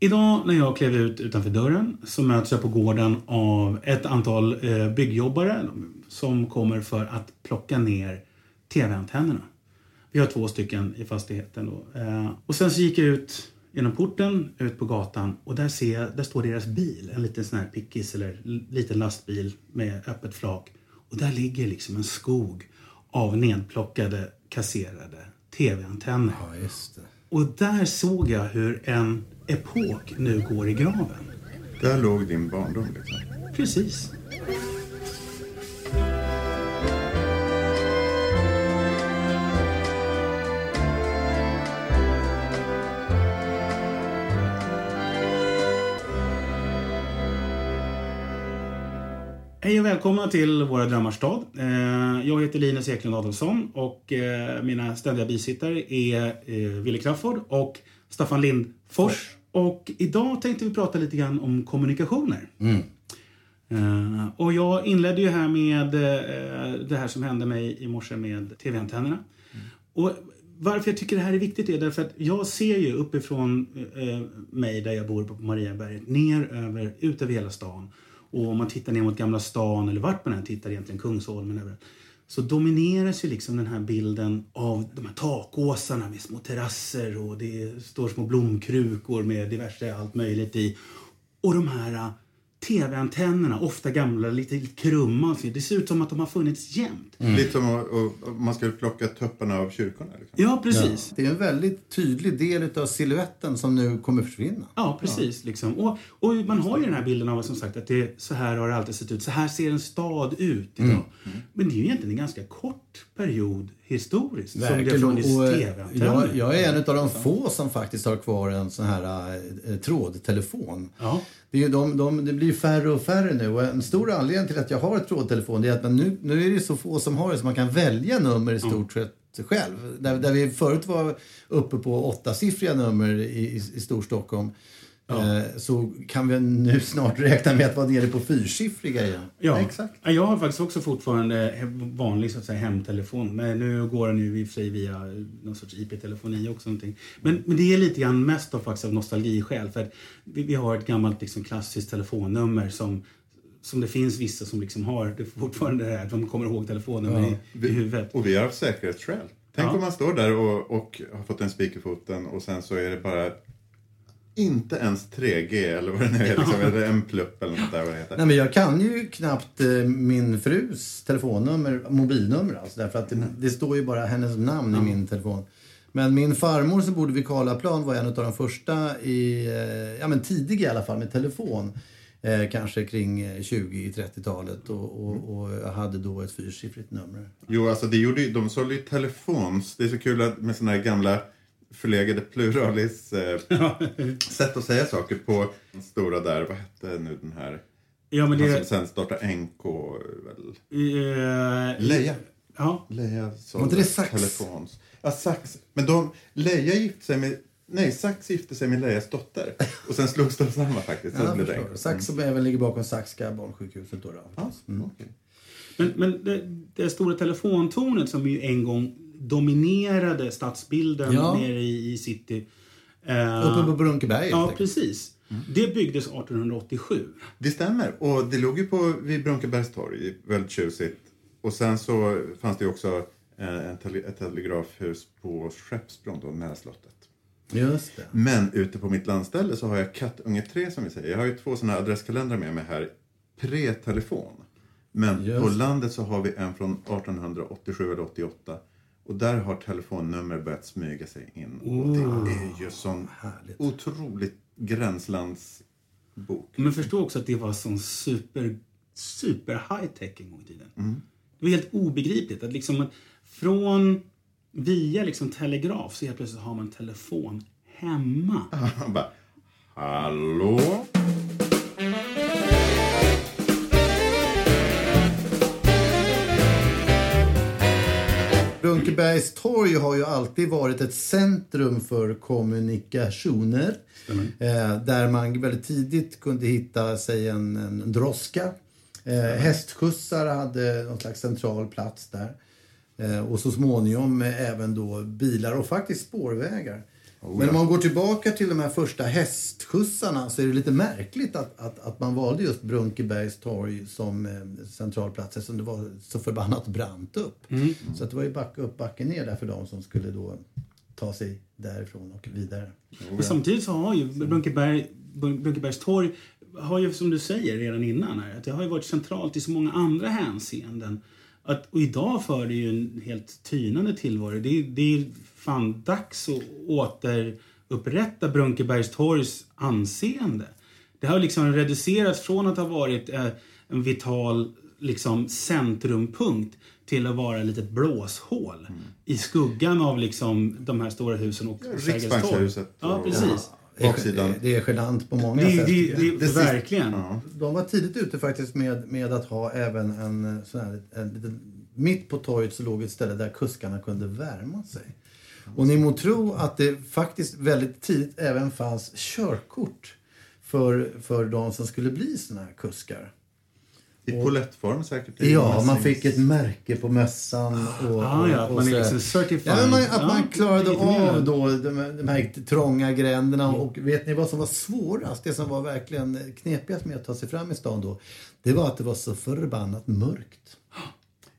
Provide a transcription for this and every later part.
Idag när jag klev ut utanför dörren så möts jag på gården av ett antal eh, byggjobbare som kommer för att plocka ner tv-antennerna. Vi har två stycken i fastigheten. Då. Eh, och sen så gick jag ut genom porten, ut på gatan och där ser jag, där står deras bil. En liten sån här pickis eller liten lastbil med öppet flak. Och där ligger liksom en skog av nedplockade, kasserade tv-antenner. Ja. Och där såg jag hur en epok nu går i graven. Där låg din barndom liksom. Precis. Hej och välkomna till Våra drömmars stad. Eh, Jag heter Linus Eklund Adolfsson och eh, mina ständiga bisittare är eh, Wille Crafoord och Staffan Lindfors. Och idag tänkte vi prata lite grann om kommunikationer. Eh, Och jag inledde ju här med eh, det här som hände mig i morse med tv-antennerna. Och varför jag tycker det här är viktigt är därför att jag ser ju uppifrån eh, mig där jag bor på Mariaberget ner över, ut över hela stan. Och om man tittar ner mot Gamla stan eller vart man än tittar egentligen, Kungsholmen överallt. Så domineras ju liksom den här bilden av de här takåsarna med små terrasser och det står små blomkrukor med diverse allt möjligt i. Och de här tv-antennerna, ofta gamla, lite, lite krumma. och så. Det ser ut som att de har funnits jämt. Lite som att man skulle plocka tupparna av kyrkorna. Liksom. Ja, precis. Det är en väldigt tydlig del av siluetten som nu kommer försvinna. Ja, precis. Liksom. Och, och man har ju den här bilden av som sagt att det, så här har det alltid sett ut. Så här ser en stad ut idag. Men det är ju egentligen en ganska kort period historiskt som det Verkligen. funnits eh, tv-antenner. jag, jag är en av de få som faktiskt har kvar en sån här eh, trådtelefon. Ja. Det, är de, de, det blir färre och färre nu och en stor anledning till att jag har ett trådtelefon är att man nu, nu är det så få som har det så man kan välja nummer i stort sett själv. Där, där vi förut var uppe på åttasiffriga nummer i, i, i Storstockholm eh, så kan vi nu snart räkna med att vara nere på fyrsiffriga igen. Ja, Exakt. Ja, Jag har faktiskt också fortfarande vanlig så att säga, hemtelefon. Men nu går den ju i och för sig via någon sorts IP-telefoni också. Någonting. Men, men det är lite grann mest av, faktiskt av nostalgiskäl. För vi, vi har ett gammalt liksom, klassiskt telefonnummer som, som det finns vissa som liksom har det fortfarande det här, att de kommer ihåg telefonnummer i, i huvudet. Och vi har haft säkerhetsskäl. Tänk Ja. om man står där och, och har fått en spik i foten och sen så är det bara inte ens 3G eller vad det nu är. Liksom, eller en plupp eller något där vad det heter. Nej, men jag kan ju knappt eh, min frus telefonnummer, mobilnummer alltså, därför att det, det står ju bara hennes namn i min telefon. Men min farmor som bodde vid Karlaplan var en av de första i, eh, ja men tidig i alla fall med telefon. Eh, kanske kring eh, 20-30-talet och, och, och jag hade då ett fyrsiffrigt nummer. Jo, alltså det gjorde ju, de sålde ju telefons. Det är så kul att med såna här gamla förlegade pluralis eh, sätt att säga saker på stora där. Vad hette nu den här? Ja, men Han det... som sen startade NK väl? Eh, Leia. Ja, Leia sålde inte det Sax? telefons. Ja, Sax. Men de, Leia gifte sig med, nej Sax gifte sig med Leias dotter. Och sen slogs de samman faktiskt. Ja, blev det. Sax som även ligger bakom Saxka barnsjukhuset. Då, då. Ja, Mm. okej. Men, men det, det stora telefontornet som ju en gång dominerade stadsbilden Ja. nere i, i city. eh, Uppe på Brunkeberg Ja, precis. Det byggdes 1887. Det stämmer. Och det låg ju på, vid Brunkebergs torg. Väldigt tjusigt. Och sen så fanns det ju också eh, en tele, ett telegrafhus på Skeppsbron, då, nära slottet. Just det. Men ute på mitt landställe så har jag kattunge 3 som vi säger. Jag har ju två sådana adresskalendrar med mig här. Pre-telefon. Men Just på det. landet så har vi en från 1887 eller 88. Och där har telefonnummer börjat smyga sig in. Och det är ju sån Härligt. otroligt gränslandsbok. Men förstå också att det var sån super, super high tech en gång i tiden. Mm. Det var helt obegripligt att liksom att från via liksom telegraf så helt plötsligt har man telefon hemma. Bara, hallå? Brunkebergs torg har ju alltid varit ett centrum för kommunikationer. Eh, där man väldigt tidigt kunde hitta sig en, en droska. Eh, hästskjutsar hade någon slags central plats där. Eh, och så småningom eh, även då bilar och faktiskt spårvägar. Men om man går tillbaka till de här första hästskjutsarna så är det lite märkligt att, att, att man valde just Brunkebergs torg som eh, centralplats eftersom det var så förbannat brant upp. Så att det var ju backe upp, backe ner där för de som skulle då ta sig därifrån och vidare. Men samtidigt så har ju Brunkeberg, Brunkebergs torg har ju som du säger redan innan här, att det har ju varit centralt i så många andra hänseenden. Att, och idag för det ju en helt tynande tillvaro. Det, det är fan dags att återupprätta Brunkebergs torgs anseende. Det har liksom reducerats från att ha varit eh, en vital liksom, centrumpunkt till att vara ett litet blåshål i skuggan av liksom, de här stora husen och. Riksbankshuset Ja, precis. Baksidan. Det är genant på många Det, sätt. det, det, verkligen. Ja. De var tidigt ute faktiskt med, med att ha även en eh, sån här, en, mitt på torget så låg ett ställe där kuskarna kunde värma sig. Och ni må tro att det faktiskt väldigt tidigt även fanns körkort för, för de som skulle bli såna här kuskar. I polettform säkert. i Ja, man fick ett märke på mössan. Och, Ah, ja, att och, man är liksom certified. Ja, man, att Ja, man klarade av då de, de här trånga gränderna. Och vet ni vad som var svårast? Det som var verkligen knepigast med att ta sig fram i stan då. Det var att det var så förbannat mörkt.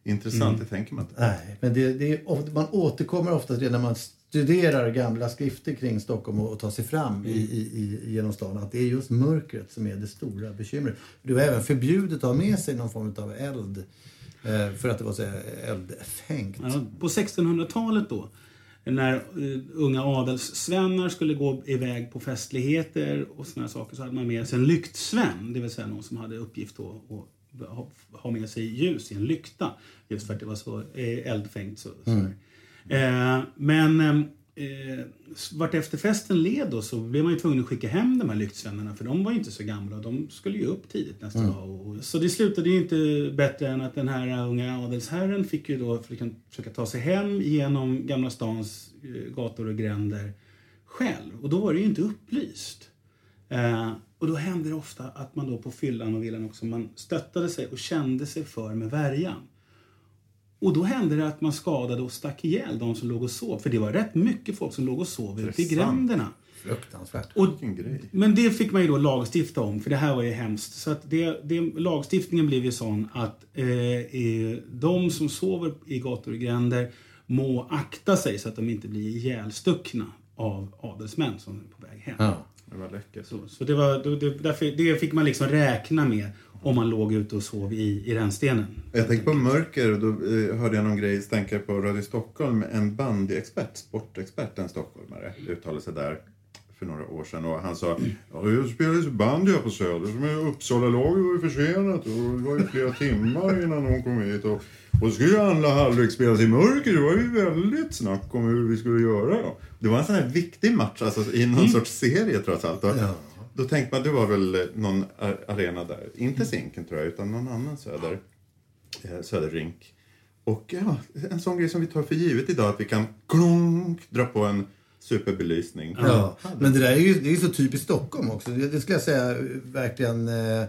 Intressant, det tänker man inte. Nej, men det, det är, man återkommer ofta till när man studerar gamla skrifter kring Stockholm och, och tar sig fram i, i, i, genom stan. Att det är just mörkret som är det stora bekymret. Det var även förbjudet att ha med sig någon form av eld. Eh, för att det var så eldfängt. Ja, på 1600-talet då, när eh, unga adelssvennar skulle gå iväg på festligheter och såna saker så hade man med sig en lyktsven, det vill säga någon som hade uppgift att ha- med sig ljus i en lykta. Just för att det var så eh, eldfängt. Så, så eh, men eh, vart efter festen led då så blev man ju tvungen att skicka hem de här lyktsvennarna för de var ju inte så gamla och de skulle ju upp tidigt nästa dag. Och, så det slutade ju inte bättre än att den här unga adelsherren fick ju då försöka, försöka ta sig hem genom Gamla stans eh, gator och gränder själv. Och då var det ju inte upplyst. Eh, och då hände det ofta att man då på fyllan och villan också, man stöttade sig och kände sig för med värjan. Och då hände det att man skadade och stack ihjäl de som låg och sov. För det var rätt mycket folk som låg och sov ute i gränderna. Fruktansvärt. Och, men det fick man ju då lagstifta om, för det här var ju hemskt. Så att det, det, lagstiftningen blev ju sån att eh, eh, de som sover i gator och gränder må akta sig så att de inte blir ihjälstuckna av adelsmän som är på väg hem. Ja. Det var läckert. Så, så det, var, det, det, därför, det fick man liksom räkna med om man låg ute och sov i, i rännstenen. Jag tänker på mörker och då eh, hörde jag någon grej stänka på Radio Stockholm. En bandyexpert, sportexpert, en stockholmare, uttalade sig där för några år sedan och han sa ja, det spelades bandy här på Söder som är Uppsala-laget var ju försenat och det var ju flera timmar innan de kom hit och, och så skulle ju andra halvlek spelas i mörker. Det var ju väldigt snack om hur vi skulle göra då. Det var en sån här viktig match alltså, i någon sorts serie trots allt. Och, Ja. Då tänkte man, det var väl eh, någon arena där, inte Zinken tror jag, utan någon annan söder, eh, söderrink. Och ja, en sån grej som vi tar för givet idag, att vi kan klonk, dra på en superbelysning. Ja, men det där är ju det är så typiskt Stockholm också. Det, det skulle jag säga eh, verkligen. Eh,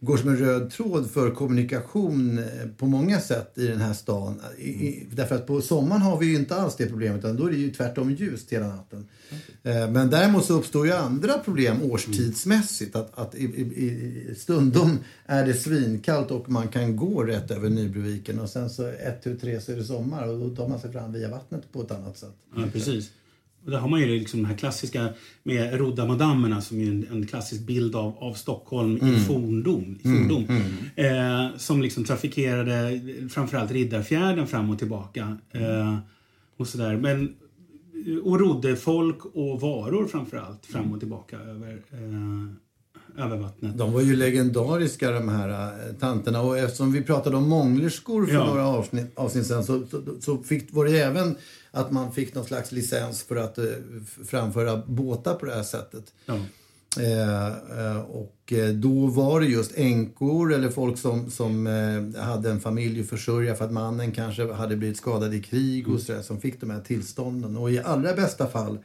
går som en röd tråd för kommunikation eh, på många sätt i den här stan. I, i, därför att på sommaren har vi ju inte alls det problemet utan då är det ju tvärtom ljust hela natten. Eh, Men däremot så uppstår ju andra problem årstidsmässigt. Att, att i, i, i stundom är det svinkallt och man kan gå rätt över Nybroviken och sen så ett, tu, tre så är det sommar och då tar man sig fram via vattnet på ett annat sätt. Ja, precis. Och där har man ju liksom den här klassiska med Roddamadammerna som är en, en klassisk bild av, av Stockholm Mm. i forndom. I fordom. Eh, som liksom trafikerade framförallt Riddarfjärden fram och tillbaka. Eh, och sådär. Men, och rodde folk och varor framförallt fram och tillbaka över, eh. De var ju legendariska de här äh, tanterna och eftersom vi pratade om månglerskor för Ja. några avsnitt, avsnitt sedan så, så, så fick, var det även att man fick någon slags licens för att eh, framföra båtar på det här sättet. Ja. Eh, eh, och eh, då var det just änkor eller folk som, som eh, hade en familj att försörja för att mannen kanske hade blivit skadad i krig och sådär som fick de här tillstånden. Och i allra bästa fall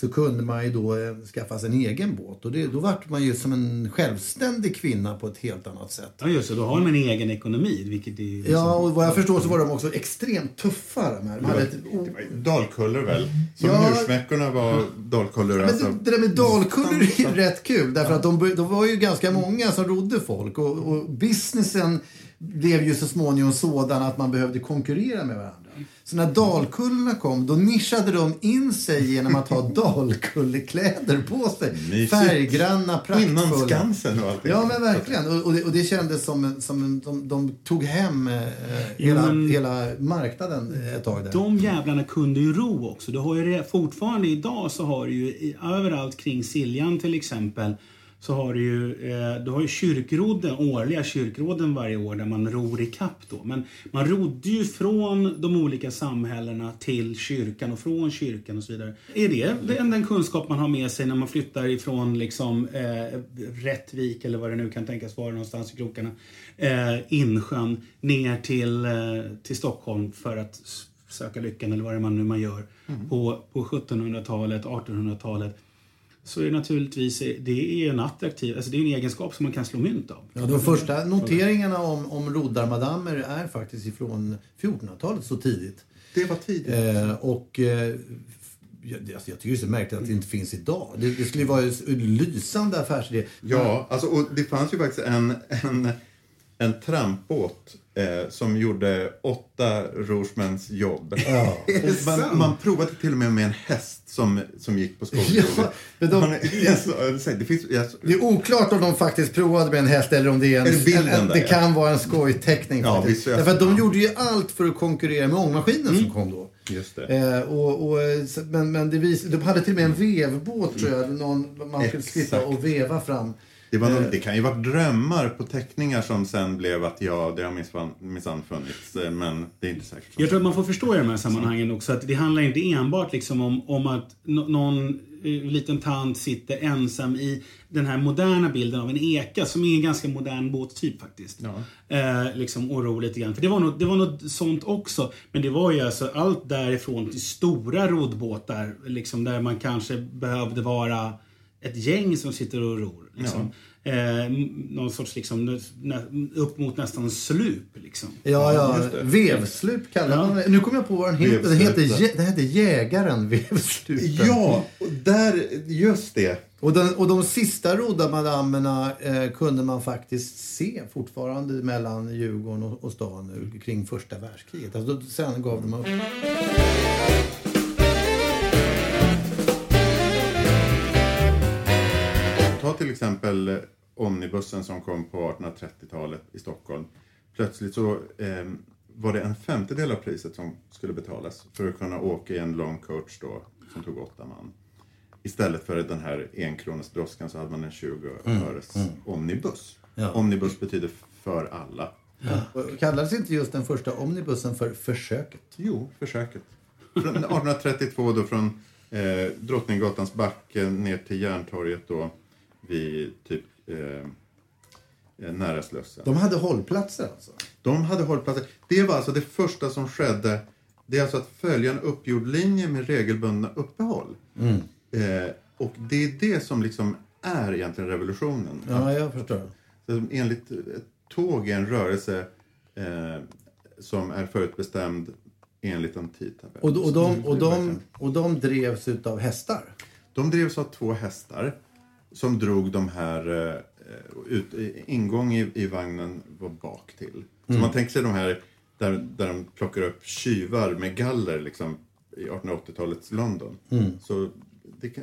så kunde man ju då eh, skaffa sig en egen båt och det, då vart man ju som en självständig kvinna på ett helt annat sätt. Ja, just det. Då har de en egen ekonomi. Vilket är liksom, Ja, och vad jag förstår så var de också extremt tuffa de här. De hade ett, Det var ju Dalkullor väl? Som Ja. njursmäckorna var dalkullor. Men Alltså, det, det där med dalkullor är ju rätt kul. Därför att de, de var ju ganska många som rodde folk. Och, och businessen blev ju så småningom sådan att man behövde konkurrera med varandra. Så när dalkullorna kom, då nischade de in sig genom att ha dalkullekläder på sig. Mysigt. Färggranna, Innan praktfulla. Skansen och allting. Ja, men verkligen. Och, och, det, och det kändes som, som de, de tog hem eh, hela, men- hela marknaden ett tag där. De jävlarna kunde ju ro också. Du har ju det, fortfarande idag så har du ju överallt kring Siljan till exempel så har du ju, eh, du har ju kyrkrodden, årliga kyrkrodden varje år där man ror i kapp då. Men man rodde ju från de olika samhällena till kyrkan och från kyrkan och så vidare. Är det den, den kunskap man har med sig när man flyttar ifrån liksom eh, Rättvik eller vad det nu kan tänkas vara någonstans i krokarna, eh, Insjön ner till, eh, till Stockholm för att söka lyckan eller vad det är man nu man gör på, på 1700-talet, 1800-talet så är det naturligtvis det är en attraktiv, alltså det är en egenskap som man kan slå mynt av. Ja, de första noteringarna om, om roddarmadammer är faktiskt ifrån 1400-talet så tidigt. Det var tidigt. Eh, och eh, jag, alltså jag tycker det är så märkligt att det inte finns idag. Det, det skulle ju vara en lysande affärsidé. Ja, alltså, och det fanns ju faktiskt en, en, en trampbåt eh, som gjorde åtta rorsmäns jobb. Ja. Man, man provade till och med med en häst som, som gick på skolgården. Ja, men de- Man- alltså, det finns, alltså, Det är oklart om de faktiskt provade med en häst eller om det är en... Är det bilden en, en där, det ja? kan vara en skojteckning Ja, faktiskt. visst. Därför att de gjorde ju allt för att konkurrera med ångmaskinen som kom då. just det. Eh, och, och, eh, men men vis, de hade till och med en vevbåt tror jag. Någon, man skulle slippa och veva fram. Det, var Eh. någon, det kan ju vara drömmar på teckningar som sen blev att ja, det har minsann- funnits. eh, Men det är inte säkert. Jag tror att man får förstå i de här sammanhangen också att det handlar inte enbart liksom om, om att någon eh, liten tant sitter ensam i den här moderna bilden av en eka som är en ganska modern båttyp faktiskt. Eh, liksom oro lite grann. För det var, något, det var något sånt också. Men det var ju alltså allt därifrån till stora roddbåtar liksom där man kanske behövde vara ett gäng som sitter och ror. Liksom. Eh, m- någon sorts liksom, nä, upp mot nästan slup. Liksom. Ja, ja. det. Vevslup kallar man det. Nu kommer jag på vad den heter. Den heter, den heter Jägaren Vevslupen. Ja, och där, just det. Och, den, och de sista roddarmadammerna eh, kunde man faktiskt se fortfarande mellan Djurgården och, och stan nu, kring första världskriget. Alltså, då, sen gav de upp. Till exempel eh, omnibussen som kom på 1830-talet i Stockholm. Plötsligt så eh, var det en femtedel av priset som skulle betalas för att kunna åka i en lång coach då, som tog åtta man. Istället för den här enkronas droskan så hade man en 20 öres omnibus. Ja. Omnibus betyder för alla. Och Kallades inte just den första omnibussen för Försöket? Jo, försöket. Från 1832 då från eh, Drottninggatans backe ner till Järntorget då vid typ eh, nära Slussen. De hade hållplatser alltså? De hade hållplatser. Det var alltså det första som skedde. Det är alltså att följa en uppgjord linje med regelbundna uppehåll. Eh, och det är det som liksom är egentligen revolutionen. Ja, jag förstår. Enligt ett tåg är en rörelse eh, som är förutbestämd enligt en tidtabell. Och, och, de, och, de, och de drevs utav hästar. De drevs av två hästar som drog de här... Eh, ut, ingång i, i vagnen var bak till. Så man tänker sig de här där, där de plockar upp tjuvar med galler liksom, i 1880-talets London. Så det,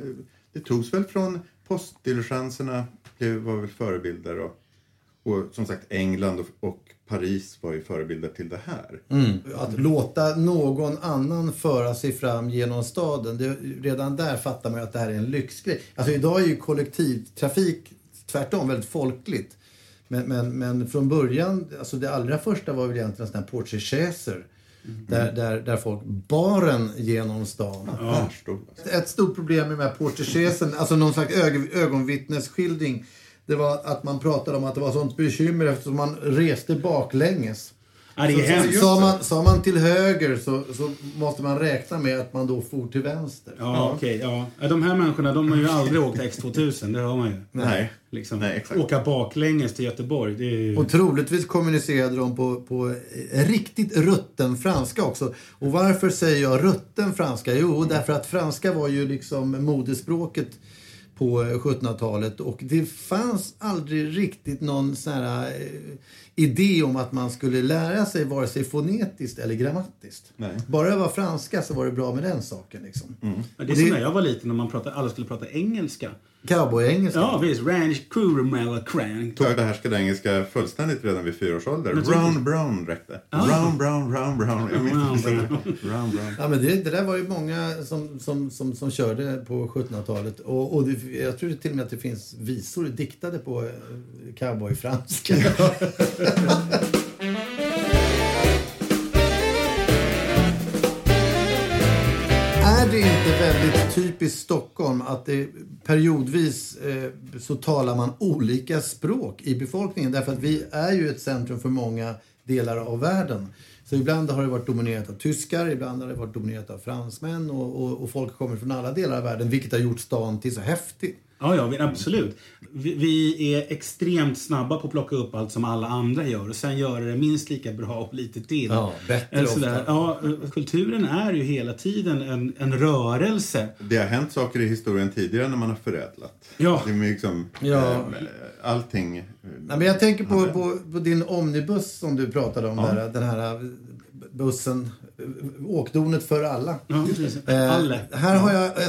det togs väl från postdiligenserna, det var väl förebilder. Och, och som sagt England och, och Paris var ju förebilder till det här. Att låta någon annan föra sig fram genom staden. Det, redan där fattar man ju att det här är en lyxgrej. Alltså idag är ju kollektivtrafik tvärtom väldigt folkligt. Men, men, men från början, alltså det allra första var väl egentligen sådana här portugäser. Där, där, där folk bar en genom stan. Alltså. Ett stort problem med de här portugesen, alltså någon slags ög- ögonvittnesskildring. Det var att man pratade om att det var sånt bekymmer eftersom man reste baklänges. Ja, det är Så, hemskt. sa, man, sa man till höger så, så måste man räkna med att man då for till vänster. Ja, okej. ja. Ja, De här människorna de har ju aldrig åkt X2000, det hör man ju. Nej. Liksom. Nej, exakt. Åka baklänges till Göteborg, det är ju... Och troligtvis kommunicerade de på, på riktigt rutten franska också. Och varför säger jag rutten franska? Jo, därför att franska var ju liksom modespråket på eh, 1700-talet och det fanns aldrig riktigt någon sån här eh, idé om att man skulle lära sig vare sig fonetiskt eller grammatiskt. Nej. Bara det var franska så var det bra med den saken liksom. Ja, det är Och som det- när jag var liten och man pratade, alla skulle prata engelska. Cowboyengelska. Ja, visst. Ranch Curumella Crank. Jag behärskade engelska fullständigt redan vid fyra års ålder. Naturligtvis. Brown Brown räckte. Brown Brown Brown Brown. Jag minns Brown, inte. Brown Brown. Ja, men det, det där var ju många som, som, som, som körde på 1700-talet. Och, och det, jag tror till och med att det finns visor diktade på eh, cowboyfranska. Är det inte väldigt typiskt Stockholm att det periodvis eh, så talar man olika språk i befolkningen? Därför att vi är ju ett centrum för många delar av världen. Så ibland har det varit dominerat av tyskar, ibland har det varit dominerat av fransmän och, och, och folk kommer från alla delar av världen vilket har gjort stan till så häftig. Ja, ja, vi- absolut. Vi, vi är extremt snabba på att plocka upp allt som alla andra gör och sen göra det minst lika bra och lite till. Ja, bättre sådär. ofta. Ja, kulturen är ju hela tiden en, en rörelse. Det har hänt saker i historien tidigare när man har förädlat. Ja. Det är liksom, Ja. eh, allting. eh, Nej, men jag tänker på, på, på din omnibus som du pratade om där. Den här bussen, åkdonet för alla. Ja. Eh, Alla. Här har jag eh,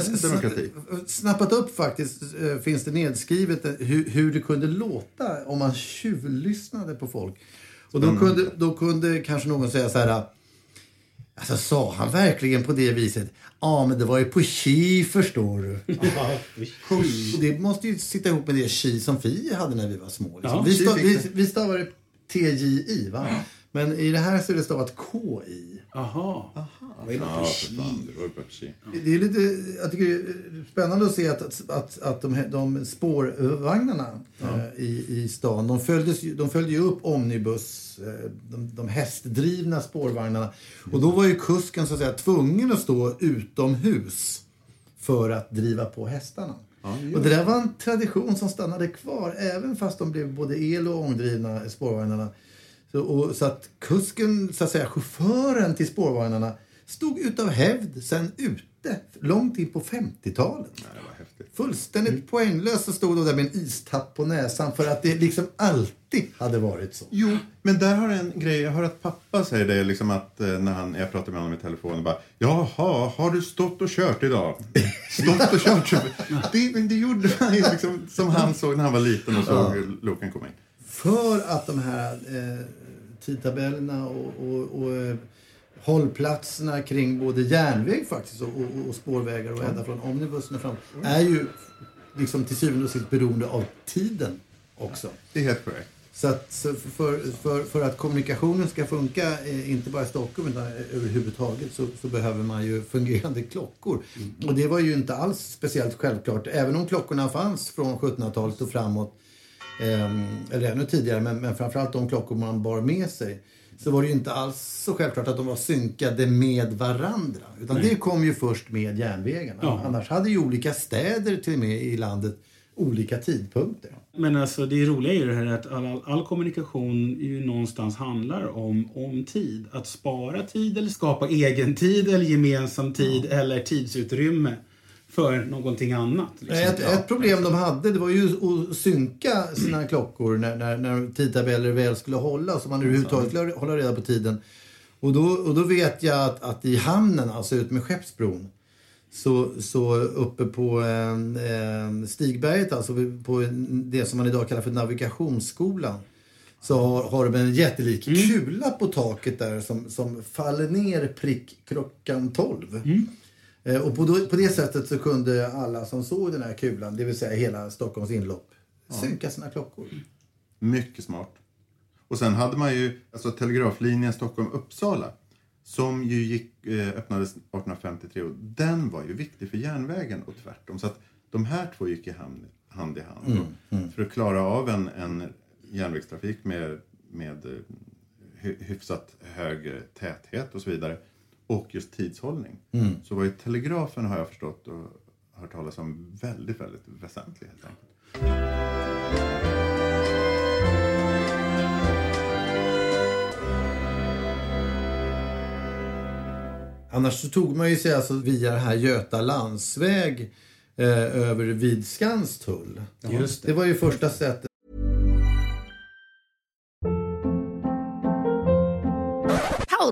snappat upp faktiskt, eh, finns det nedskrivet eh, hur, hur det kunde låta om man tjuvlyssnade på folk. Och då kunde, då kunde kanske någon säga så här. Alltså sa han verkligen på det viset? Ja, men det var ju på chi förstår du. Det måste ju sitta ihop med det chi som vi hade när vi var små. Liksom. Ja, vi, stav, vi, vi stavade TJI va? Men i det här så är det stavat KI. Jaha. Vad är det Ja. Det är lite jag tycker det är spännande att se att, att, att de, de spårvagnarna eh, i, i stan, de, följdes, de följde ju upp Omnibus, eh, de, de hästdrivna spårvagnarna. Och då var ju kusken så att säga tvungen att stå utomhus för att driva på hästarna. och det där var en tradition som stannade kvar även fast de blev både el och ångdrivna spårvagnarna. Så, och, så att kusken, så att säga chauffören till spårvagnarna stod utav hävd sen ute långt in på 50-talet. Nej, det var häftigt. Fullständigt poänglöst så stod de där med en istapp på näsan för att det liksom alltid hade varit så. Jo, men där har en grej. Jag hör att pappa säger det liksom att eh, när han, jag pratar med honom i telefon bara Jaha, har du stått och kört idag? Stått och kört? det, men det gjorde han liksom som han såg när han var liten och såg loken komma in. För att de här eh, tidtabellerna och, och, och eh, hållplatserna kring både järnväg faktiskt och, och, och spårvägar och ända från omnibussen och fram är ju liksom till syvende och sist beroende av tiden också. Det är helt korrekt. Så, att, så för, för, för att kommunikationen ska funka, eh, inte bara i Stockholm utan överhuvudtaget, så, så behöver man ju fungerande klockor. Och det var ju inte alls speciellt självklart. Även om klockorna fanns från 1700-talet och framåt, eh, eller ännu tidigare, men, men framförallt de klockor man bar med sig, så var det ju inte alls så självklart att de var synkade med varandra. Utan det kom ju först med järnvägen. Ja. Annars hade ju olika städer till och med i landet olika tidpunkter. Men alltså det roliga är ju det här att all, all, all kommunikation ju någonstans handlar om, om tid. Att spara tid eller skapa egen tid eller gemensam tid eller tidsutrymme för någonting annat. Liksom. Ett, ett problem de hade det var ju att synka sina klockor när, när, när tidtabeller väl skulle hålla så man överhuvudtaget skulle hålla reda på tiden. Och då, och då vet jag att, att i hamnen, alltså ut med Skeppsbron, så, så uppe på eh, Stigberget, alltså på det som man idag kallar för navigationsskolan, så har, har de en jättelik Mm. kula på taket där som, som faller ner prick klockan 12. Mm. Eh, och på, det sättet så kunde alla som såg den här kulan, det vill säga hela Stockholms inlopp, synka sina klockor. Mycket smart. Och sen hade man ju alltså telegraflinjen Stockholm-Uppsala som ju gick, eh, öppnades 1853 och den var ju viktig för järnvägen och tvärtom. Så att de här två gick i hand, hand i hand. Och För att klara av en, en järnvägstrafik med, med eh, hy- hyfsat hög täthet och så vidare och just tidshållning så var ju telegrafen har jag förstått och hört talas om väldigt, väldigt väsentlig helt enkelt. Annars så tog man ju sig alltså via det här Göta landsväg eh, över vid Skanstull. Just Det var ju första sättet.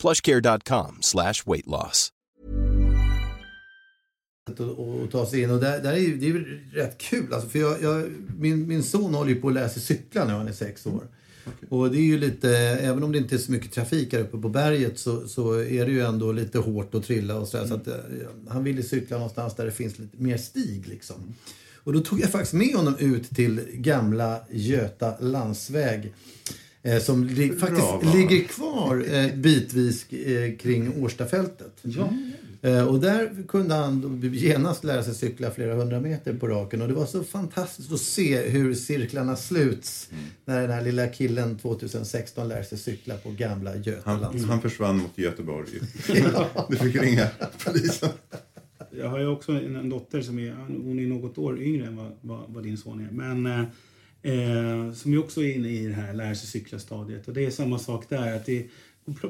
plushcare.com slash weight loss. och, ta sig in. Och där, där är ju, det är ju rätt kul. Alltså, för jag, jag, min, min son håller ju på att lära sig cykla nu, han är sex år. Och det är ju lite, även om det inte är så mycket trafik här uppe på berget så, så är det ju ändå lite hårt att trilla och sådär. Så att, eh, han vill ju cykla någonstans där det finns lite mer stig liksom. Och då tog jag faktiskt med honom ut till gamla Göta landsväg. Eh, som li- faktiskt val. ligger kvar eh, bitvis eh, kring Årstafältet. Ja. Eh, och där kunde han genast lära sig cykla flera hundra meter på raken. Och det var så fantastiskt att se hur cirklarna sluts när den här lilla killen 2016 lär sig cykla på gamla Han, Götalands. han försvann mot Göteborg. Du fick ringa polisen. Jag har ju också en, en dotter som är, hon är något år yngre än vad, vad, vad din son är. Men eh, som ju också är inne i det här lära sig cykla-stadiet. Och det är samma sak där. Att det är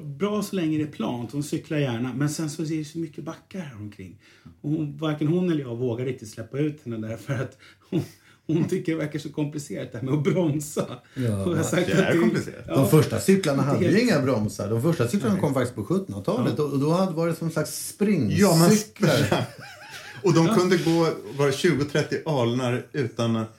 bra så länge det är plant. Hon cyklar gärna. Men sen så är det så mycket backar här omkring. Och hon, varken hon eller jag vågar riktigt släppa ut henne där för att hon, hon tycker det verkar så komplicerat det här med att bromsa. Ja, Och jag har sagt det är att komplicerat. Ja, De första cyklarna hade ju Helt- inga bromsar. De första cyklarna kom faktiskt på 1700-talet. Och då hade var det som en slags springcyklar. Och de kunde gå var det 20-30 alnar utan att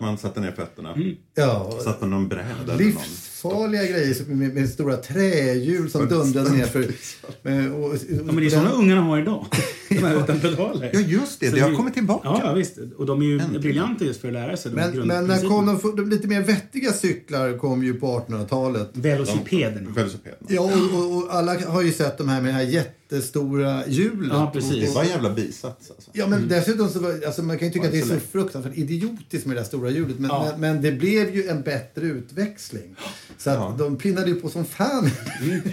man satte ner fötterna. Ja, Satt på någon bräda eller någon. Livsfarliga grejer med, med stora trähjul som dundrade ner för... med- och- Ja, men det är sådana ungarna har idag. De här utan pedaler. Ja, just det. Så Det har ju- kommit tillbaka. Ja, ja, visst. Och de är ju Äntligen. briljanta just för att lära sig de Men, men när kom de, de lite mer vettiga cyklar kom ju på 1800-talet. Velocipeden. Velocipeden. Ja, och, och, och alla har ju sett de här med det här jättestora hjulet. Ja, precis. Det var en jävla bisats alltså. Ja, men dessutom så var, alltså man kan ju tycka att det är så fruktansvärt idiotiskt med det där stora hjulet. Men, Ja. men, men det blev ju en bättre utväxling. Så att Ja. de pinnade ju på som fan.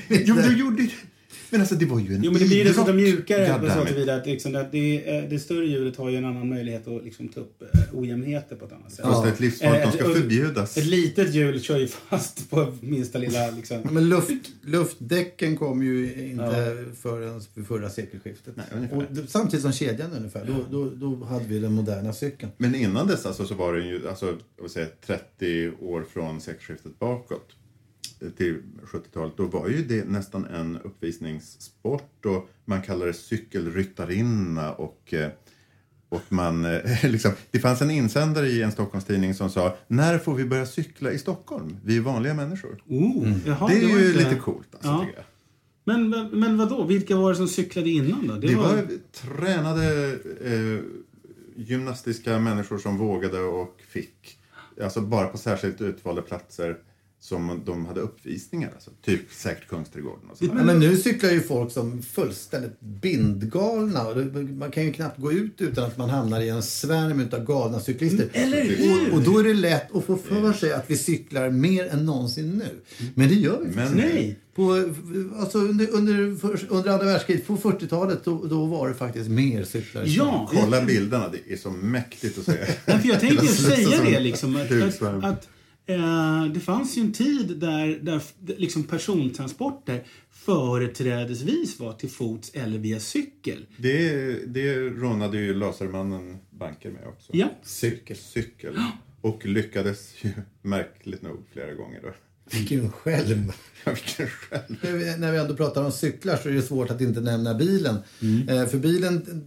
Jo, du gjorde Men alltså det var ju en Jo, men det blir dessutom idrott. mjukare på så tillvida att liksom, att det, eh, det större hjulet har ju en annan möjlighet att liksom, ta upp eh, ojämnheter på ett annat sätt. Fast det är ett livsfarligt. De ska Eh, ett- förbjudas. Ett litet hjul kör ju fast på minsta lilla liksom. Men luft, luftdäcken kom ju inte förrän vid förra sekelskiftet. Nej, och samtidigt som kedjan ungefär. Då, då, då hade vi den moderna cykeln. Men innan dess alltså, så var det ju alltså, jag vill säga, 30 år från sekelskiftet bakåt eh, till 70-talet. Då var ju det nästan en uppvisningssport och man kallade det cykelryttarinna och eh, och man, eh, liksom, det fanns en insändare i en Stockholmstidning som sa När får vi börja cykla i Stockholm? Vi är vanliga människor. Oh, jaha, det är var ju inte- lite coolt. Alltså, Ja. tycker jag. Men, men, men vad då? Vilka var det som cyklade innan då? Det var tränade eh, gymnastiska människor som vågade och fick. Alltså bara på särskilt utvalda platser som de hade uppvisningar. Alltså, typ säkert Kungsträdgården och sådär. Ja, men nu cyklar ju folk som fullständigt bindgalna. Man kan ju knappt gå ut utan att man hamnar i en svärm av galna cyklister. Eller hur? Och, och då är det lätt att få för sig att vi cyklar mer än någonsin nu. Men det gör vi Men Nej! På, alltså under, under, under andra världskriget, på 40-talet, då, då var det faktiskt mer cyklar. Ja, kolla bilderna, det är så mäktigt att se. Jag tänkte ju säga det liksom. Att, att eh, det fanns ju en tid där, där liksom persontransporter företrädesvis var till fots eller via cykel. Det, det rånade ju Lasermannen banker med också. Ja. Cykel. Cykel. Och lyckades ju märkligt nog flera gånger då. Vilken skälm. Ja, vilken själv. När vi- När vi ändå pratar om cyklar så är det svårt att inte nämna bilen. Eh, för bilen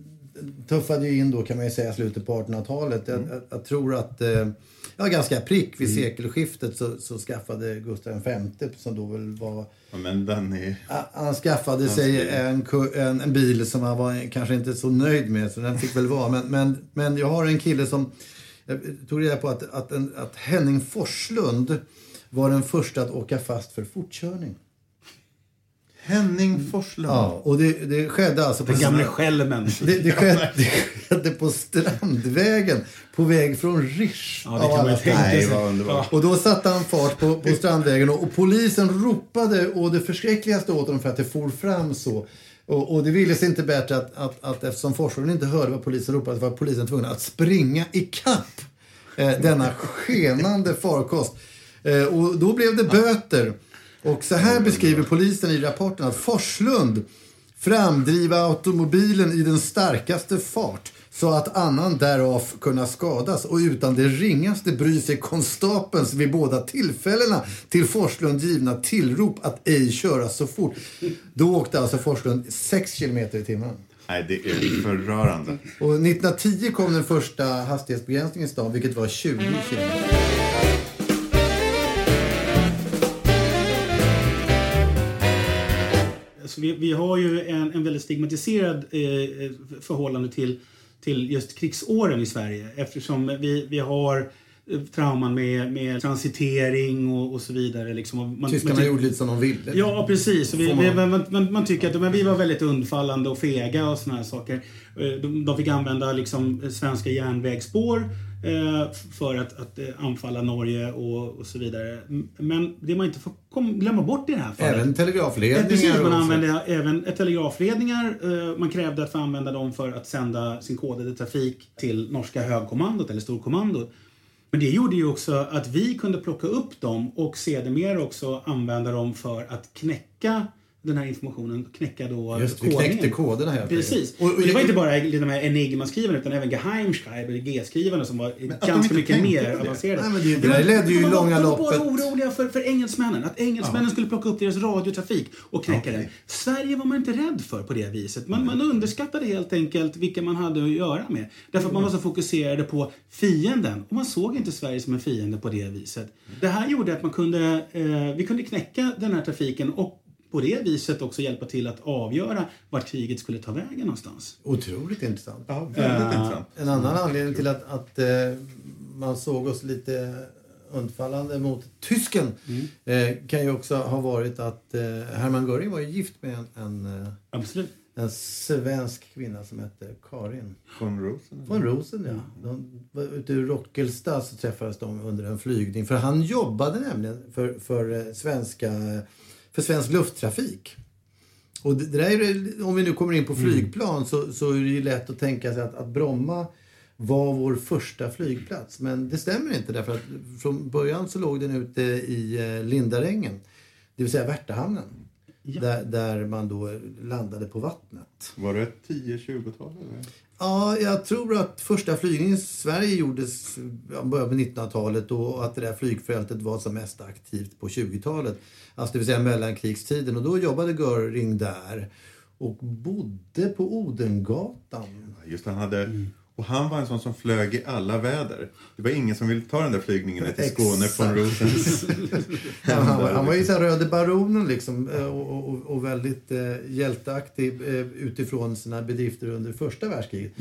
tuffade ju in då kan man ju säga slutet på 1800-talet. Jag, jag, jag tror att, eh, ja ganska prick vid sekelskiftet så, så skaffade Gustav V som då väl var Ja, men den är... Han skaffade sig en, en, en bil som han var kanske inte så nöjd med, så den fick väl vara. Men, men, men jag har en kille som... Jag tog reda på att, att, en, att Henning Forslund var den första att åka fast för fortkörning. Henning Forslund. Ja, och det, det skedde alltså på... Den gamle skälmen. Det, det, skedde, det skedde på Strandvägen på väg från Rish. Ja, det kan man tänka. Nej, sig. vad underbart. Och då satte han fart på, på Strandvägen och, och polisen ropade och det förskräckligaste åt honom för att det for fram så. Och, och det ville sig inte bättre att, att, att eftersom Forslund inte hörde vad polisen ropade var polisen tvungen att springa i kapp eh, denna skenande farkost. Eh, och då blev det böter. Och så här beskriver polisen i rapporten att Forslund framdriva automobilen i den starkaste fart så att annan därav kunna skadas och utan det ringaste bry sig konstapelns vid båda tillfällena till Forslund givna tillrop att ej köra så fort. Då åkte alltså Forslund 6 kilometer i timmen. Nej, det är förrörande. Och 1910 kom den första hastighetsbegränsningen i stan, vilket var 20 kilometer. Så vi, vi har ju en, en väldigt stigmatiserad eh, förhållande till, till just krigsåren i Sverige eftersom vi, vi har eh, trauman med, med transitering och, och så vidare. Liksom. Och man, Tyskarna man, gjorde lite som de ville. Ja, precis. Vi, man- man, man, man tycker att men vi var väldigt undfallande och fega och såna här saker. Eh, De, de fick använda liksom svenska järnvägsspår eh, för att, att eh, anfalla Norge och, och så vidare. Men det man inte får kom, glömma bort i det här fallet Även Ja, telegrafledningar. Precis, man använde även telegrafledningar. Man krävde att få använda dem för att sända sin kodade trafik till norska högkommandot eller storkommandot. Men det gjorde ju också att vi kunde plocka upp dem och sedermera också använda dem för att knäcka den här informationen, knäcka då Just, vi kodningen. knäckte koderna helt Precis. enkelt. Och, det var inte bara de här Enigma-skrivarna utan även Geheimschreiber, G-skrivarna som var ganska mycket mer det. avancerade. Nej, men det- det var- där ledde ju i långa De var bara loppet- oroliga för, för engelsmännen, att engelsmännen skulle plocka upp deras radiotrafik och knäcka den. Sverige var man inte rädd för på det viset. Man, man underskattade helt enkelt vilka man hade att göra med. Därför att man var så fokuserade på fienden. Och man såg inte Sverige som en fiende på det viset. Det här gjorde att man kunde, eh, vi kunde knäcka den här trafiken och på det viset också hjälpa till att avgöra vart kriget skulle ta vägen någonstans. Otroligt intressant. Ja, väldigt intressant. En annan anledning till att, att eh, man såg oss lite undfallande mot tysken eh, kan ju också ha varit att eh, Hermann Göring var gift med en, en, eh, Absolut. en svensk kvinna som hette Karin Von Rosen. von Rosen. Ja. De var ute i Rockelsta så träffades de under en flygning. För han jobbade nämligen för, för, eh, svenska, för svensk lufttrafik. Och det, det där är, om vi nu kommer in på flygplan så, så är det ju lätt att tänka sig att, att Bromma var vår första flygplats. Men det stämmer inte därför att från början så låg den ute i eh, Lindarängen. Det vill säga Värtahamnen. Där, där man då landade på vattnet. Var det 10-20-tal? Ja, jag tror att första flygningen i Sverige gjordes i början på 1900-talet och att det där flygfältet var som mest aktivt på 20-talet. Alltså det vill säga mellankrigstiden. Och då jobbade Göring där och bodde på Odengatan. Just han hade... Och han var en sån som flög i alla väder. Det var ingen som ville ta den där flygningen till Skåne från Rosens Ja, han, var- han var ju så här röde baronen liksom eh, och, och, och väldigt eh, hjälteaktig eh, utifrån sina bedrifter under första världskriget.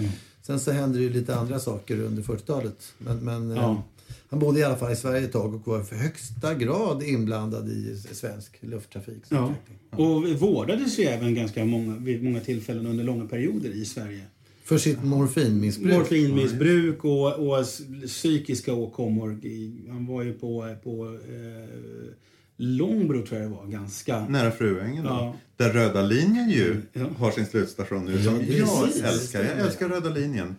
Sen så hände det ju lite andra saker under 40-talet. Men, men eh, Ja. han bodde i alla fall i Sverige ett tag och var för högsta grad inblandad i svensk lufttrafik. Ja. Och vårdades ju även ganska många, vid många tillfällen under långa perioder i Sverige. För sitt morfinmissbruk. Morfinmissbruk och, och psykiska åkommor. Han var ju på, på eh, Långbro tror jag det var, ganska... nära Fruängen. då. Ja. Där Röda linjen ju Ja. har sin slutstation nu. Som Ja, jag älskar. Jag älskar Röda linjen.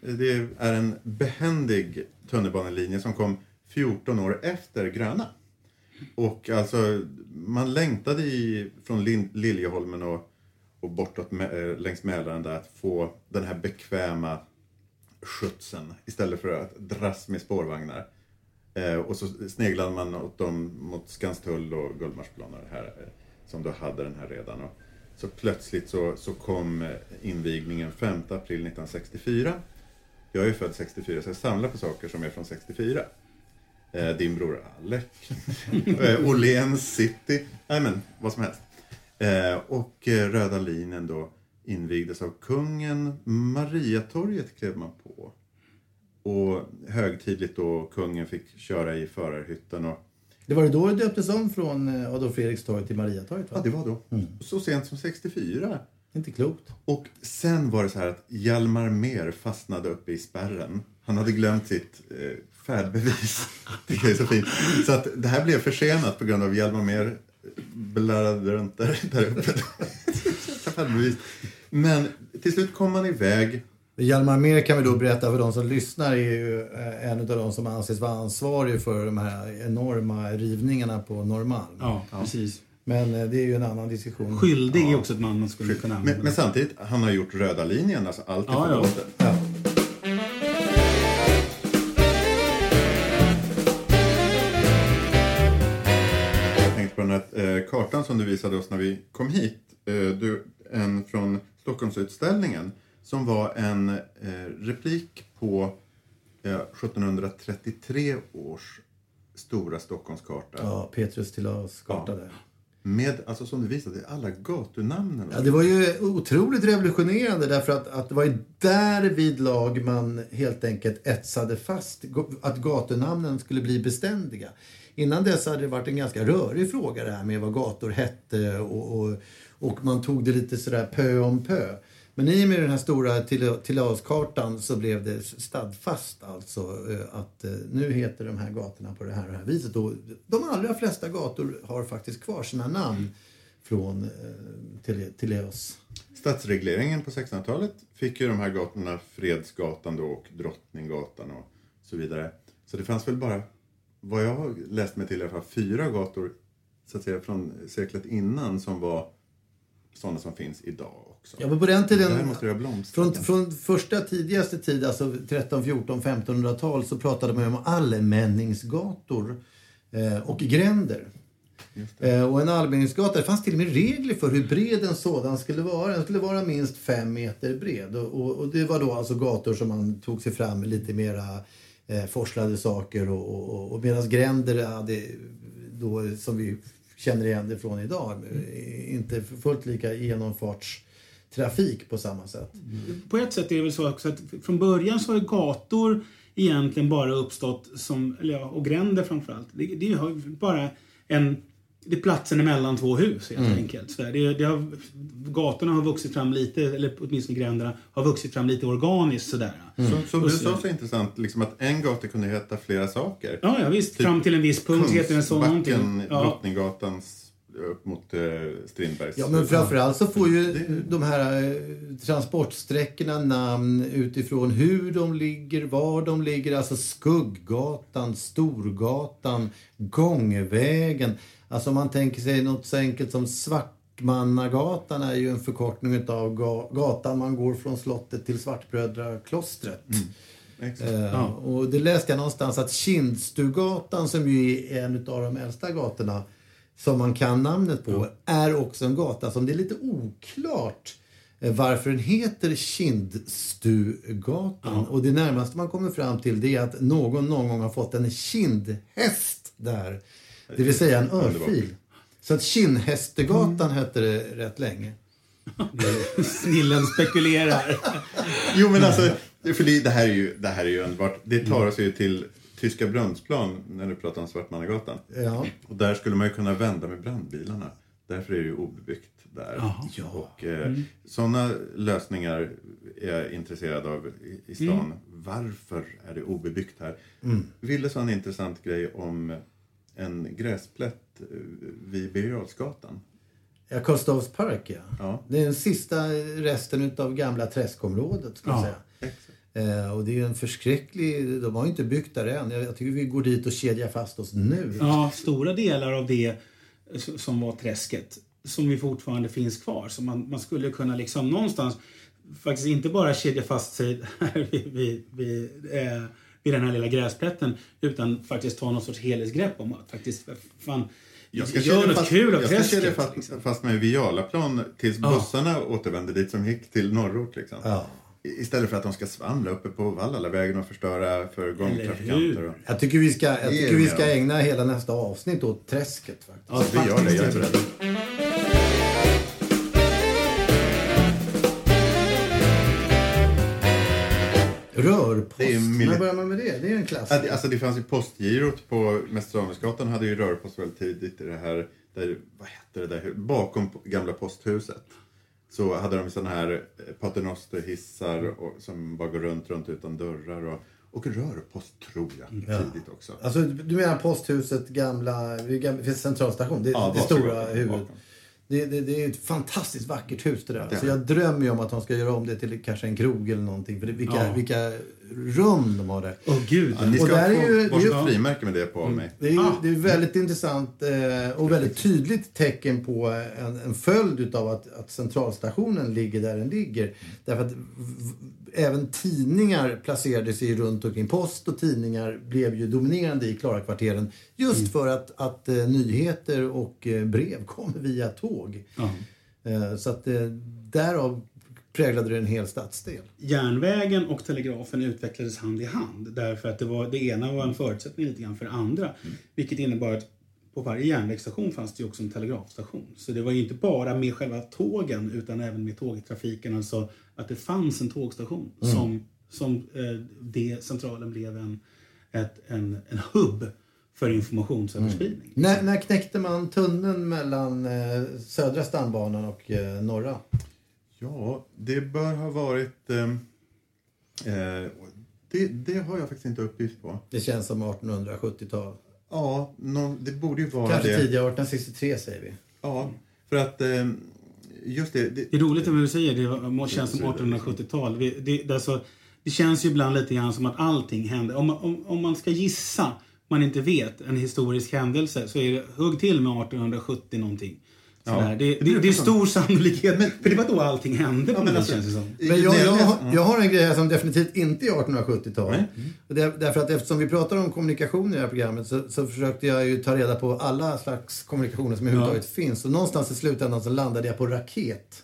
Det är en behändig tunnelbanelinje som kom 14 år efter Gröna. Och alltså, man längtade i, från Liljeholmen och, och bortåt eh, längs Mälaren där att få den här bekväma skjutsen istället för att dras med spårvagnar. Eh, och så sneglade man åt dem mot Skanstull och Gullmarsplan och det här, eh, som då hade den här redan. Och så plötsligt så, så kom eh, invigningen 5 april 1964. Jag är född 64 så jag samlar på saker som är från 64. Eh, din bror Alec. Eh, Åhléns City. Nej men, vad som helst. Eh, och eh, Röda linjen då invigdes av kungen. Mariatorget klev man på. Och högtidligt då kungen fick köra i förarhytten. Och, Det var det då det döptes om från eh, Adolf Fredriks torg till Mariatorget? ja, det var då. Så sent som 64. Inte klokt. Och sen var det så här att Hjalmar Mer fastnade uppe i spärren. Han hade glömt sitt eh, färdbevis. Det är så fint. Så att det här blev försenat på grund av Hjalmar Mer runt där, där uppe. Men till slut kom han iväg. Hjalmar Mer kan vi då berätta för de som lyssnar är ju eh, en av de som anses vara ansvarig för de här enorma rivningarna på Norrmalm. Ja, precis. Men eh, det är ju en annan diskussion. Skyldig är också ett man man skulle kunna använda. Men, men samtidigt, han har gjort röda linjen, alltså allt är Ja, ja. förlåtet. Ja. Kartan som du visade oss när vi kom hit. Eh, du, en från Stockholmsutställningen som var en eh, replik på eh, 1733 års stora Stockholmskarta. Ja, Petrus Tillaus karta Ja. där. Med, alltså som du visade, alla gatunamnen. Ja, det var ju otroligt revolutionerande därför att, att det var ju där vid lag man helt enkelt etsade fast att gatunamnen skulle bli beständiga. Innan dess hade det varit en ganska rörig fråga det här med vad gator hette och, och, och man tog det lite sådär pö om pö. Men i och med den här stora Till- Tillauskartan så blev det stadfast alltså eh, att eh, nu heter de här gatorna på det här och det här viset. Och de allra flesta gator har faktiskt kvar sina namn från eh, Tele- Tillaus. Stadsregleringen på 1600-talet fick ju de här gatorna Fredsgatan då och Drottninggatan och så vidare. Så det fanns väl bara, vad jag har läst mig till i alla fall, fyra gator så att säga från seklet innan som var sådana som finns idag också. Ja, men på den tiden, från, från första tidigaste tid, alltså 13, 14, 1500-tal, så pratade man ju om allmänningsgator eh, och gränder. Eh, och en allmänningsgata, det fanns till och med regler för hur bred en sådan skulle vara. Den skulle vara minst fem meter bred. Och, och, och det var då alltså gator som man tog sig fram med lite mera eh, forslade saker och, och, och, medan gränder hade då, som vi känner igen det från idag. Eh, Inte fullt lika genomfartstrafik på samma sätt. På ett sätt är det väl så också att från början så har gator egentligen bara uppstått som, ja, och gränder framförallt. Det, det ju bara en det är platsen emellan två hus helt Mm. enkelt. Så det, det har, gatorna har vuxit fram lite, eller åtminstone gränderna, har vuxit fram lite organiskt sådär. Som, som du sa så intressant, liksom att en gata kunde heta flera saker. Ja, ja visst. Fram till en viss punkt heter den så någonting. Ja. Drottninggatans upp mot eh, Strindbergs. Ja, men framförallt så får ju de här eh, transportsträckorna namn utifrån hur de ligger, var de ligger. Alltså Skugggatan, Storgatan, Gångvägen. Alltså om man tänker sig något så enkelt som Svartmannagatan är ju en förkortning av gatan man går från slottet till Svartbrödraklostret. Exakt. Eh, Och det läste jag någonstans att Kindstugatan som ju är en av de äldsta gatorna som man kan namnet på är också en gata som det är lite oklart eh, varför den heter Kindstugatan. Och det närmaste man kommer fram till det är att någon någon gång har fått en kindhäst där. Det vill säga en örfil. Så att Kindhästegatan hette det rätt länge. Snillen spekulerar. Jo men alltså, för det, det, här är ju, det här är ju underbart. Det tar oss ju till Tyska Brunsplan när du pratar om Svartmannagatan. Ja. Och där skulle man ju kunna vända med brandbilarna. Därför är det ju obebyggt där. Och eh, sådana lösningar är jag intresserad av i, i stan. Varför är det obebyggt här? Ville sa en intressant grej om en gräsplätt eh, vid Birger. Ja, Gustavs park ja. Ja. Det är den sista resten utav gamla träskområdet ska jag Ja. säga. Exakt. Eh, och det är ju en förskräcklig... De har ju inte byggt där än. Jag, jag tycker vi går dit och kedjar fast oss nu. Ja, stora delar av det som var träsket som vi fortfarande finns kvar. Så man, man skulle kunna liksom någonstans faktiskt inte bara kedja fast sig här vid, vid, vid, eh, vid den här lilla gräsplätten utan faktiskt ta någon sorts helhetsgrepp om att faktiskt fan, Jag ska gör något fast, kul av jag ska fast, liksom. fast med Vialaplan tills Ja. bussarna återvände dit som gick till norrort. Liksom. Ja. Istället för att de ska svamla uppe på Vallalavägen och förstöra för gångtrafikanter. Och... Jag tycker vi ska, jag tycker vi ska ägna hela nästa avsnitt åt träsket. Faktiskt. Ja, vi gör det, jag är beredd. Rörpost. Det När börjar man med det? Det är en Ja, klassiker. det- Alltså det fanns ju postgirot på Mäster hade ju rörpost väldigt tidigt i det här, där, vad hette det där, bakom gamla posthuset. Så hade de sådana här eh, paternosterhissar och, som bara går runt, runt utan dörrar och, och rörpost tror jag, tidigt också. Alltså, du menar posthuset, gamla, gam- vid centralstation? Det, Ja, det stora huvudet. Det, det, det är ett fantastiskt vackert hus det där. Är Så jag drömmer ju om att de ska göra om det till kanske en krog eller någonting. För det, vilka, Ja. vilka rum de har där. Åh gud. Ja, ni Och ska där är få ju- det är varsitt ju- frimärke med det på mig. Det är, ju, Ah. det är väldigt intressant eh, och väldigt tydligt tecken på en, en följd utav att, att centralstationen ligger där den ligger. Därför att även tidningar placerade sig runt omkring. Post och tidningar blev ju dominerande i Klarakvarteren just för att, att eh, nyheter och eh, brev kommer via tåg. Eh, så att eh, därav präglade det en hel stadsdel. Järnvägen och telegrafen utvecklades hand i hand därför att det, var, det ena var en förutsättning lite grann för det andra. Vilket innebar att på varje järnvägsstation fanns det också en telegrafstation. Så det var ju inte bara med själva tågen utan även med tågtrafiken. Alltså att det fanns en tågstation som, som eh, det centralen blev en, ett, en, en hubb för informationsöverspridning. När, när knäckte man tunneln mellan eh, södra stambanan och eh, norra? Ja, det bör ha varit... ehm, eh, det, det har jag faktiskt inte uppgift på. Det känns som 1870-tal. Ja, någon, det borde ju vara Kanske det. tidigare, 1863 säger vi. Ja, för att ehm, just det, det Det är roligt när du säger det, det känns som 1870-tal. Vi- Det, det, alltså, det känns ju ibland lite grann som att allting händer. Om, man- om, om man ska gissa, man inte vet, en historisk händelse så är det hugg till med 1870 någonting. Sådär. det, det, det är stor sannolikhet, för det var då allting hände något vis, alltså, känns det som. Men jag, jag, har, jag har en grej här som definitivt inte är 1870-tal. Nej. Och det, därför att eftersom vi pratar om kommunikation i det här programmet så, så försökte jag ju ta reda på alla slags kommunikationer som överhuvudtaget finns. Och någonstans i slutändan så landade jag på raket.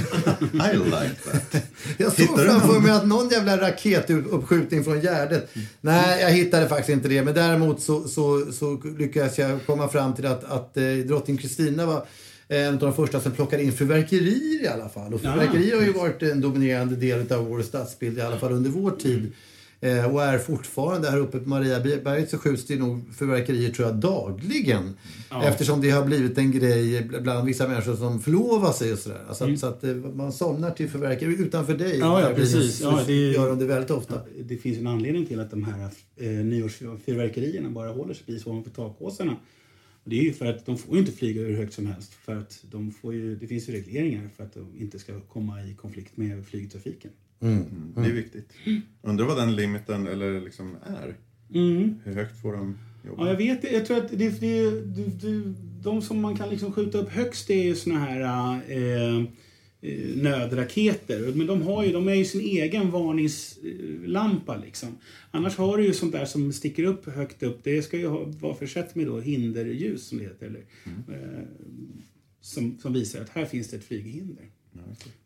I like that. Jag såg framför mig att någon jävla raketuppskjutning från Gärdet. Nej, jag hittade faktiskt inte det. Men däremot så, så, så lyckades jag komma fram till att, att eh, drottning Kristina var en av de första som plockade in fyrverkerier i alla fall. Och fyrverkerier har ju varit en dominerande del av vår stadsbild, i alla fall under vår tid. Eh, och är fortfarande här uppe på Mariaberget så skjuts det nog fyrverkerier tror jag dagligen. Eftersom det har blivit en grej bland vissa människor som förlovar sig och sådär. Alltså, Så att eh, man somnar till fyrverkerier. Utanför dig Ja, ja, precis. Ja, det gör de det väldigt ofta. Det finns en anledning till att de här eh, nyårsfyrverkerierna bara håller sig precis ovanför takåsarna. Det är ju för att de får ju inte flyga hur högt som helst. För att de får ju, det finns ju regleringar för att de inte ska komma i konflikt med flygtrafiken. Det är viktigt. Undrar vad den limiten eller liksom är. Hur högt får de jobba? Ja, jag vet. Jag tror att det, det, det, det, de som man kan liksom skjuta upp högst det är ju såna här eh, eh, nödraketer. Men de, har ju, de är ju sin egen varningslampa liksom. Annars har du ju sånt där som sticker upp högt upp. Det ska ju ha, vara försett med då hinderljus som det heter. Eller, eh, som, som visar att här finns det ett flyghinder.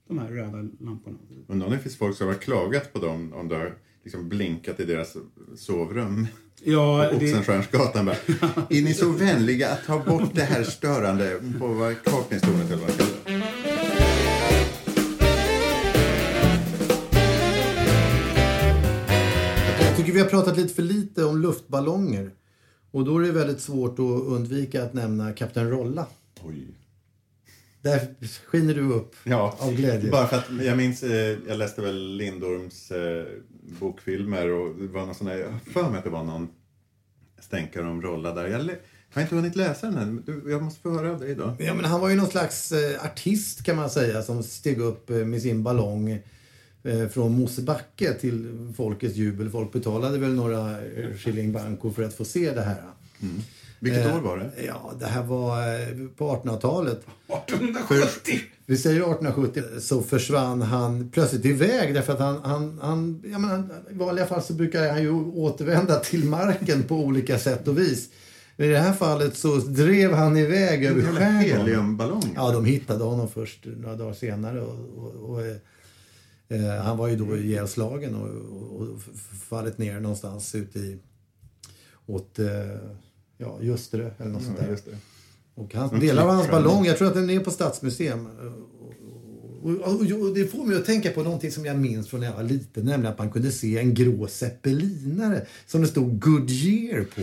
De här röda lamporna. Undrar om det finns folk som har klagat på dem om det har liksom blinkat i deras sovrum. Ja, på det, Oxenstiernsgatan bara. Är ni så vänliga att ta bort det här störande på vad Kaknästornet eller vad det? Jag tycker vi har pratat lite för lite om luftballonger. Och då är det väldigt svårt att undvika att nämna Kapten Rolla. Oj. Där skiner du upp Ja, av glädje. bara för att jag minns, eh, jag läste väl Lindorms eh, bokfilmer och det var någon sån här, jag för mig att det var någon stänkare om Rolla där. Jag, har inte hunnit läsa den än. Du, jag måste få höra av dig då. Ja, men han var ju någon slags eh, artist kan man säga som steg upp eh, med sin ballong eh, från Mosebacke till folkets jubel. Folk betalade väl några eh, shilling banco för att få se det här. Vilket Eh, år var det? Ja, det här var eh, på 1800-talet. 1870! Vi säger 1870 så försvann han plötsligt iväg därför att han, han, han, jag menar, i vanliga fall så brukar han ju återvända till marken på olika sätt och vis. Men i det här fallet så drev han iväg över skärgården. Ja, de hittade honom först några dagar senare. Och, och, och, eh, han var ju då ihjälslagen och, och, och fallit ner någonstans ute i åt eh, ja, Ljusterö eller något sånt där. just det. Och hans, En delar av hans ballong, jag tror att den är på Stadsmuseum. Och, och, och, och det får mig att tänka på någonting som jag minns från när jag var liten. Nämligen att man kunde se en grå zeppelinare som det stod Goodyear på.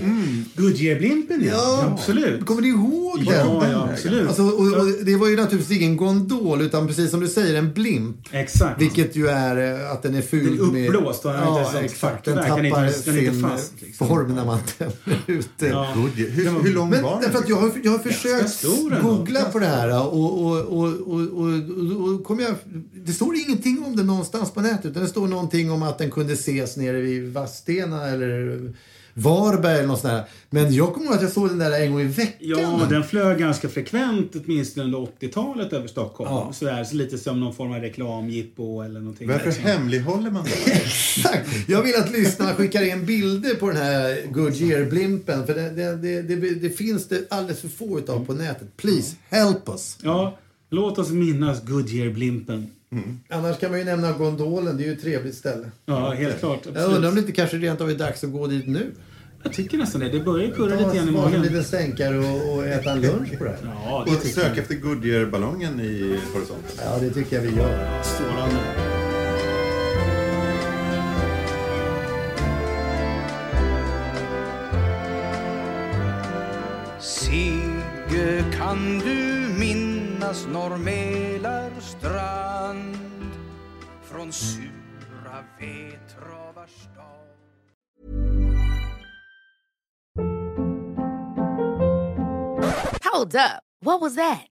Goodyear-blimpen ja. ja. Absolut. Kommer du ihåg den? Ja, ja, absolut. Alltså, och, och det var ju naturligtvis ingen gondol utan precis som du säger en blimp. Exakt. Vilket ju är eh, att den är fylld Den med... uppblåst ja, inte exakt. Den tappar inte- inte sin fast, liksom. form när man tänder ut den. Ja. Goodyear. Hur, hur lång Men var den? därför att jag har, jag har försökt googla på det här och, och, och, och, och, och, och kom jag, det står ingenting om det någonstans på nätet utan det står någonting om att den kunde ses nere vid Vadstena eller Varberg eller något sånt där. Men jag kommer ihåg att jag såg den där en gång i veckan. Ja, den flög ganska frekvent åtminstone under 80-talet över Stockholm. Ja. Sådär, så lite som någon form av reklamjippo eller någonting. Varför liksom. hemlighåller man det? Exakt. Jag vill att lyssnarna skickar in bilder på den här Goodyear-blimpen. För det, det, det, det, det finns det alldeles för få utav på nätet. Please, help us. Ja, låt oss minnas Goodyear-blimpen. Annars kan man ju nämna gondolen. Det är ju ett trevligt ställe. Ja, helt klart. Jag undrar Absolut. om det inte kanske rent av är dags att gå dit nu. Jag tycker nästan det. Det börjar kurra Ta lite grann i en magen. liten stänkare och, och äta en lunch på det här. Ja, det Och sök jag. efter Goodyear-ballongen i horisonten. Ja, det tycker jag vi gör. Strålande. Sigge, kan du minnas norr Mälarstrand från sura Vetravars stad Hold up. What was that?